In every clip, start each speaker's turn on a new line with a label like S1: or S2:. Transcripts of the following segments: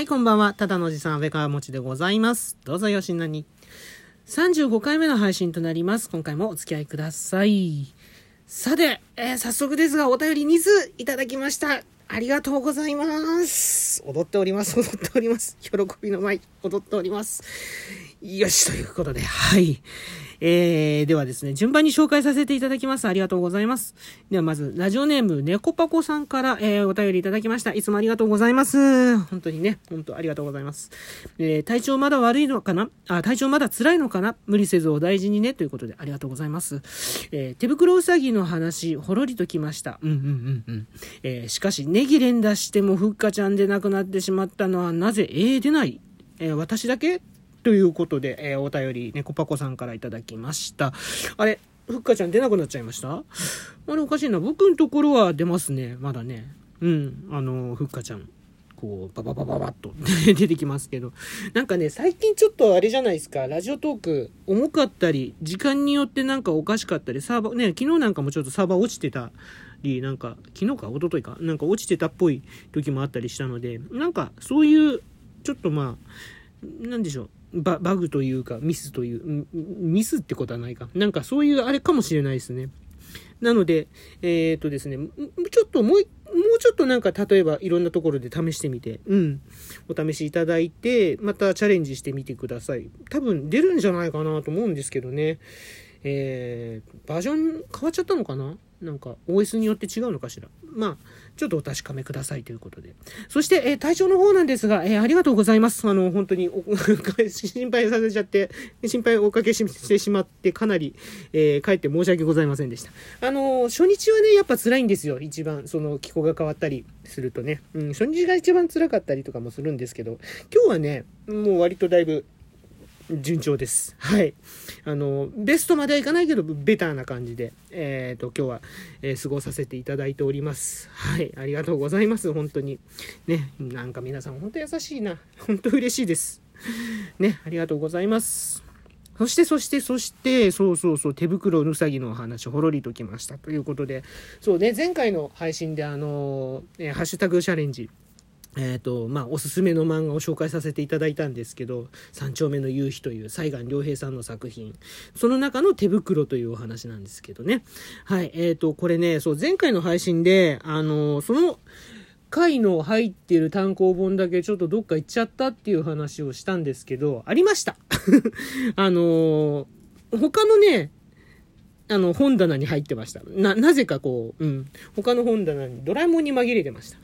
S1: はい、こんばんは。ただのおじさん、安倍川持ちでございます。どうぞよしなに。35回目の配信となります。今回もお付き合いください。さて、えー早速ですが、お便り2通いただきました。ありがとうございます。踊っております。踊っております。喜びの舞、踊っております。よし、ということで、はい。えー、ではですね、順番に紹介させていただきます。ありがとうございます。ではまず、ラジオネーム、猫パコさんから、えー、お便りいただきました。いつもありがとうございます。本当にね、本当ありがとうございます。えー、体調まだ悪いのかな？あ、体調まだ辛いのかな？無理せずお大事にね、ということで、ありがとうございます。えー、手袋うさぎの話、ほろりときました。うんうんうんうん。えー、しかし、ネギ連打してもふっかちゃんでなくなってしまったのは、なぜ、えー、出ないえー、私だけ？ということで、えーお便り、猫パコさんからいただきました。あれ、ふっかちゃん出なくなっちゃいました？あれおかしいな。僕のところは出ますね。まだね。うん。あの、ふっかちゃん。こう、バババババッと 出てきますけど。なんかね、最近ちょっとあれじゃないですか。ラジオトーク重かったり、時間によってなんかおかしかったり、サーバー、ね、昨日なんかもちょっとサーバー落ちてたり、なんか、昨日か一昨日か、なんか落ちてたっぽい時もあったりしたので、なんかそういう、ちょっとまあ、なんでしょう。ババグというか、ミスという、ミスってことはないか。なんかそういうあれかもしれないですね。なので、えっ、とですね、ちょっともう、もうちょっとなんか例えばいろんなところで試してみて、うん、お試しいただいて、またチャレンジしてみてください。多分出るんじゃないかなと思うんですけどね。えー、バージョン変わっちゃったのかな？なんか OS によって違うのかしら？まあ、ちょっとお確かめくださいということで。そして、えー体調の方なんですが、えーありがとうございます。あの、本当にお 心配させちゃって、心配をおかけしてしまって、かなり、えー、かえって申し訳ございませんでした。あの、初日はね、やっぱ辛いんですよ。一番、その、気候が変わったりするとね。うん、初日が一番辛かったりとかもするんですけど、今日はね、もう割とだいぶ、順調です。はい。あの、ベストまではいかないけど、ベターな感じで、えっ、と、今日は、えー過ごさせていただいております。はい。ありがとうございます。本当に。ね。なんか皆さん、本当優しいな。本当嬉しいです。ね。ありがとうございます。そして、そして、そして、そうそうそう、手袋うさぎのお話、ほろりときました。ということで、そうね、前回の配信で、あの、えーハッシュタグチャレンジ、えっ、と、まあ、おすすめの漫画を紹介させていただいたんですけど、三丁目の夕日という西岸良平さんの作品。その中の手袋というお話なんですけどね。はい。えっ、と、これね、そう、前回の配信で、あの、その、回の入ってる単行本だけちょっとどっか行っちゃったっていう話をしたんですけど、ありました。あの他のね、あの、本棚に入ってました。な、なぜかこう、うん。他の本棚にドラえもんに紛れてました。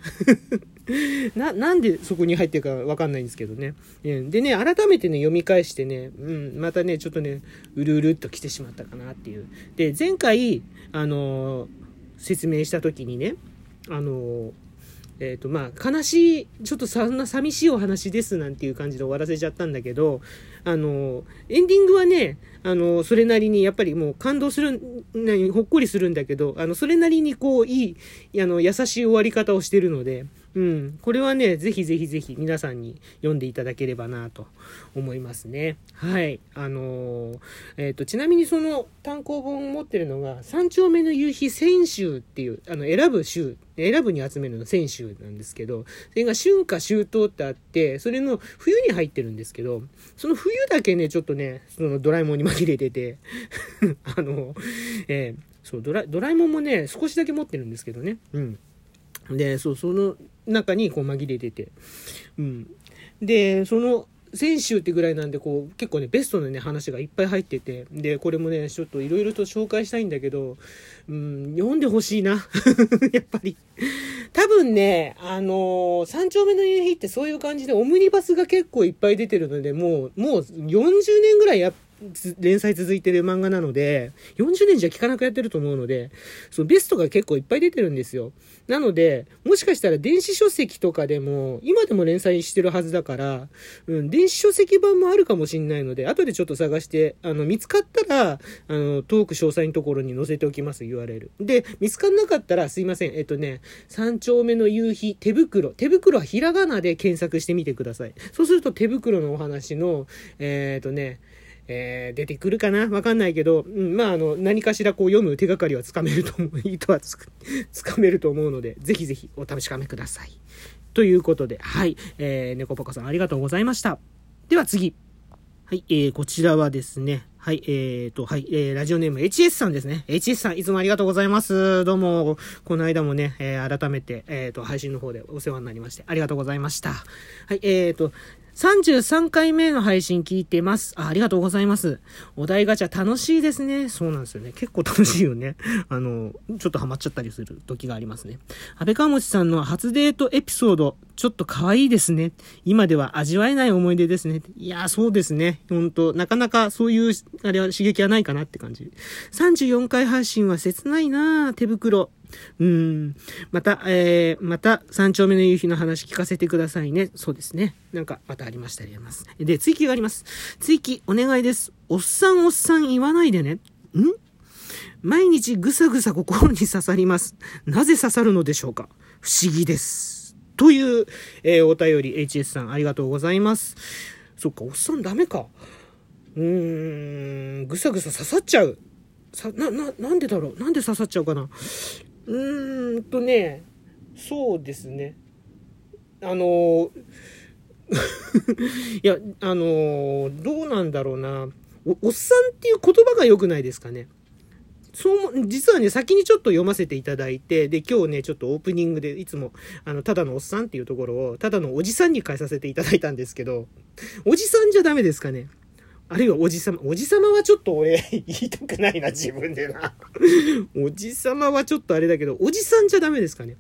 S1: な、なんでそこに入ってるかわかんないんですけどね。でね、改めてね、読み返してね、うん、またね、ちょっとね、うるうるっと来てしまったかなっていう。で、前回、あのー説明した時にね、あのーえっ、と、まあ、悲しい、ちょっとそんな寂しいお話ですなんていう感じで終わらせちゃったんだけど、あの、エンディングはね、あの、それなりにやっぱりもう感動する、何ほっこりするんだけど、あの、それなりにこう、いい、あの、優しい終わり方をしてるので、うん、これはね、ぜひぜひぜひ皆さんに読んでいただければなと思いますね。はい。あのーえっ、と、ちなみにその単行本を持ってるのが、三丁目の夕日選集っていう、あの、選ぶ集、選ぶに集めるの選集なんですけど、それが春夏秋冬ってあって、それの冬に入ってるんですけど、その冬だけね、ちょっとね、そのドラえもんに紛れてて、あの、えーそう、ドラ、ドラえもんもね、少しだけ持ってるんですけどね。うん。で、そう、その中にこう紛れてて。うん。で、その、先週ってぐらいなんで、こう、結構ね、ベストのね、話がいっぱい入ってて、で、これもね、ちょっといろいろと紹介したいんだけど、うん、読んでほしいな。やっぱり。多分ね、あのー三丁目の夕日ってそういう感じで、オムニバスが結構いっぱい出てるので、もう、もう40年ぐらいやっ連載続いてる漫画なので、40年じゃ効かなくやってると思うので、そのベストが結構いっぱい出てるんですよ。なので、もしかしたら電子書籍とかでも、今でも連載してるはずだから、うん、電子書籍版もあるかもしれないので、後でちょっと探して、あの、見つかったら、あの、トーク詳細のところに載せておきます、URL。で、見つかんなかったら、すいません、えっとね、三丁目の夕日、手袋。手袋はひらがなで検索してみてください。そうすると手袋のお話の、えっとね、えー出てくるかな？わかんないけど、うん、まあ、あの、何かしらこう読む手がかりはつかめると思う、意図はつ つかめると思うので、ぜひぜひお試しかめください。ということで、はい。えー、猫パカさんありがとうございました。では次。はい、えー、こちらはですね、はい、えーと、はい、えー、ラジオネーム HS さんですね。HS さん、いつもありがとうございます。どうも、この間もね、えー、改めて、えーと、配信の方でお世話になりまして、ありがとうございました。はい、えーと、33回目の配信聞いてます。あありがとうございます。お題ガチャ楽しいですね。そうなんですよね。結構楽しいよね。あの、ちょっとハマっちゃったりする時がありますね。安倍川持さんの初デートエピソード、ちょっと可愛いですね。今では味わえない思い出ですね。いやー、そうですね。本当なかなかそういう、あれは刺激はないかなって感じ。34回配信は切ないな手袋。うん。また、えー、また、三丁目の夕日の話聞かせてくださいね。そうですね。なんか、またありましたらやります。で、追記があります。追記、お願いです。おっさんおっさん言わないでね。ん？毎日ぐさぐさ心に刺さります。なぜ刺さるのでしょうか？不思議です。という、えー、お便り、HS さん、ありがとうございます。そっか、おっさんダメか。うーん、ぐさぐさ刺さっちゃう。さ、な、な、なんでだろう？なんで刺さっちゃうかな？うーんとね、そうですね。あの いや、あのどうなんだろうな。お、おっさんっていう言葉が良くないですかね。そう、実はね、先にちょっと読ませていただいて、で、今日ね、ちょっとオープニングで、いつも、あの、ただのおっさんっていうところを、ただのおじさんに変えさせていただいたんですけど、おじさんじゃダメですかね。あるいはおじさま。おじさまはちょっと俺、言いたくないな、自分でな。おじさまはちょっとあれだけど、おじさんじゃダメですかね。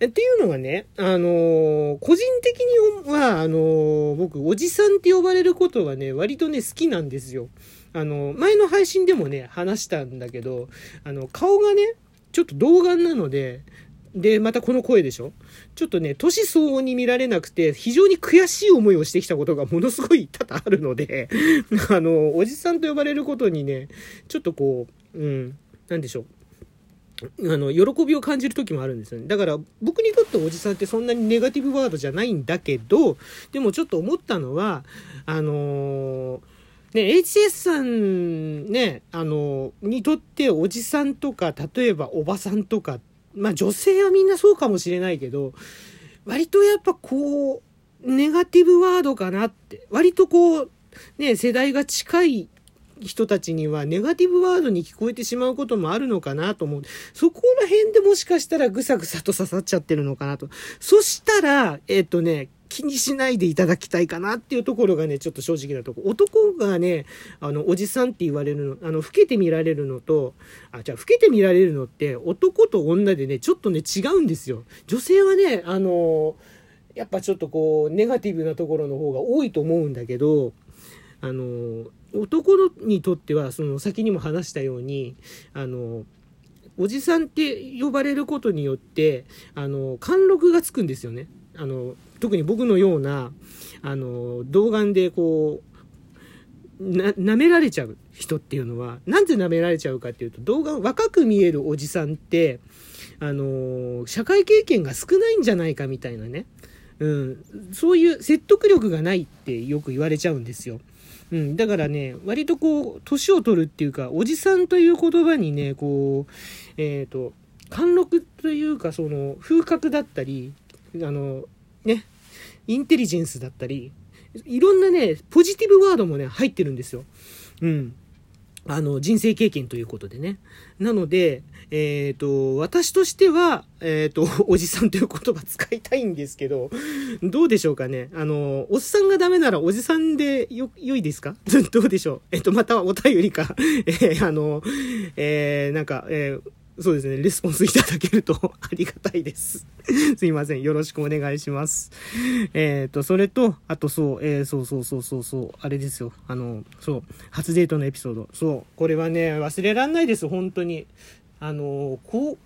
S1: えっていうのがね、あのー個人的には、あのー僕、おじさんって呼ばれることはね、割とね、好きなんですよ。あの、前の配信でもね、話したんだけど、あの、顔がね、ちょっと童顔なので、で、またこの声でしょ？ちょっとね、年相応に見られなくて、非常に悔しい思いをしてきたことがものすごい多々あるので、あの、おじさんと呼ばれることにね、ちょっとこう、うん、なんでしょう。あの、喜びを感じる時もあるんですよね。だから、僕にとっておじさんってそんなにネガティブワードじゃないんだけど、でもちょっと思ったのは、あのーね、HS さんね、あの、にとっておじさんとか、例えばおばさんとかっ、まあ女性はみんなそうかもしれないけど、割とやっぱこう、ネガティブワードかなって、割とこう、ね、世代が近い人たちにはネガティブワードに聞こえてしまうこともあるのかなと思う。そこら辺でもしかしたらぐさぐさと刺さっちゃってるのかなと。そしたら、えっ、とね、気にしないでいただきたいかなっていうところがね、ちょっと正直なところ。男がね、あの、おじさんって言われるの、あの、老けて見られるのと、あ、じゃあ、老けて見られるのって、男と女でね、ちょっとね、違うんですよ。女性はね、あの、やっぱちょっとこう、ネガティブなところの方が多いと思うんだけど、あの、男にとっては、その、先にも話したように、あの、おじさんって呼ばれることによって、あの、貫禄がつくんですよね。あの、特に僕のような、あの、童顔でこう、な、舐められちゃう人っていうのは、なんで舐められちゃうかっていうと、童顔、若く見えるおじさんって、あの、社会経験が少ないんじゃないかみたいなね。うん、そういう説得力がないってよく言われちゃうんですよ。うん、だからね、割とこう、年を取るっていうか、おじさんという言葉にね、こう、えっ、と、貫禄というか、その、風格だったり、あの、ね、インテリジェンスだったり、いろんなね、ポジティブワードもね、入ってるんですよ。うん。あの、人生経験ということでね。なので、えっ、と、私としては、えっ、と、おじさんという言葉使いたいんですけど、どうでしょうかね。あの、おっさんがダメならおじさんでよ、良いですか？どうでしょう？えっ、と、またお便りか、えあの、えなんか、えーそうですね、レスポンスいただけるとありがたいです。すいません。よろしくお願いします。えっ、と、それと、あとそう、えーそうそうそうそうそう、あれですよ。あの、そう、初デートのエピソード。そう、これはね、忘れらんないです、本当に。あの、こう、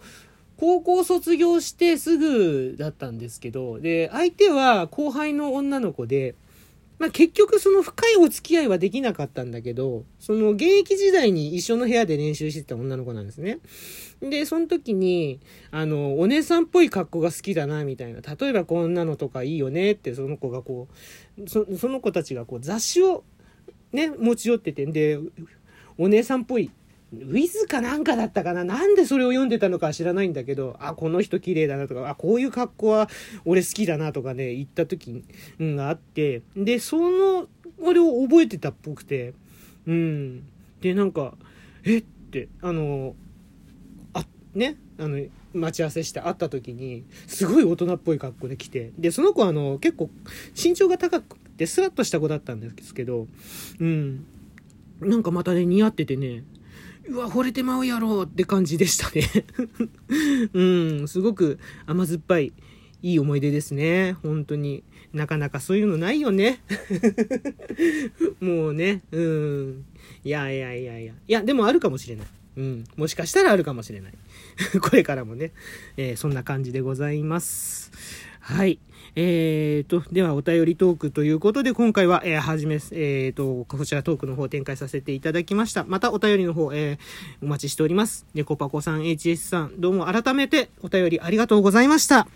S1: 高校卒業してすぐだったんですけど、で、相手は後輩の女の子で、まあ、結局その深いお付き合いはできなかったんだけど、その現役時代に一緒の部屋で練習してた女の子なんですね。で、その時に、あの、お姉さんっぽい格好が好きだな、みたいな。例えばこんなのとかいいよねって、その子がこう、その子たちがこう雑誌をね、持ち寄ってて、で、お姉さんっぽいウィズかなんかだったかな？なんでそれを読んでたのかは知らないんだけど、あ、この人綺麗だなとか、あ、こういう格好は俺好きだなとかね、言った時、があって、で、その、あれを覚えてたっぽくて、うん。で、なんか、え？って、あの、あ、ね、あの、待ち合わせして会った時に、すごい大人っぽい格好で来て、で、その子はあの、結構身長が高くて、スラッとした子だったんですけど、うん。なんかまたね、似合っててね、うわ、惚れてまうやろって感じでしたね うん、すごく甘酸っぱい、いい思い出ですね。本当に。なかなかそういうのないよね。もうね、うん。いやいやいやいや。いや、でもあるかもしれない。うん。もしかしたらあるかもしれない。これからもね、えー、そんな感じでございます。はい。えーと、ではお便りトークということで、今回は、えー、はじめ、えーと、こちらトークの方を展開させていただきました。またお便りの方、えー、お待ちしております。猫パコさん、HS さん、どうも改めてお便りありがとうございました。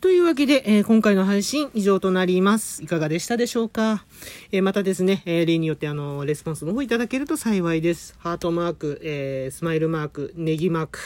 S1: というわけで、えー、今回の配信以上となります。いかがでしたでしょうか、えー、またですね、えー、例によってあの、レスポンスの方いただけると幸いです。ハートマーク、えスマイルマーク、ネギマーク、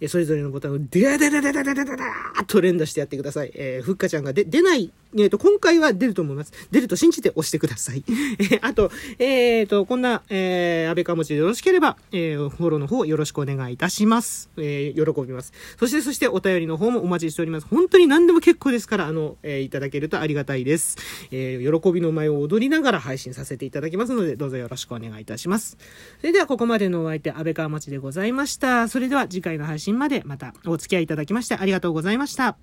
S1: えそれぞれのボタンをデーデデデデデデデデーと連打してやってください。えふっかちゃんがで出ないえっ、ー、と、今回は出ると思います。出ると信じて押してください。え、あと、えっ、ー、と、こんな、えー、安倍かもちでよろしければ、えー、フォローの方よろしくお願いいたします。えー、喜びます。そして、そしてお便りの方もお待ちしております。本当に何でも結構ですから、あの、えー、いただけるとありがたいです。えー、喜びの舞を踊りながら配信させていただきますので、どうぞよろしくお願いいたします。それでは、ここまでのお相手、安倍川町でございました。それでは、次回の配信までまたお付き合いいただきましてありがとうございました。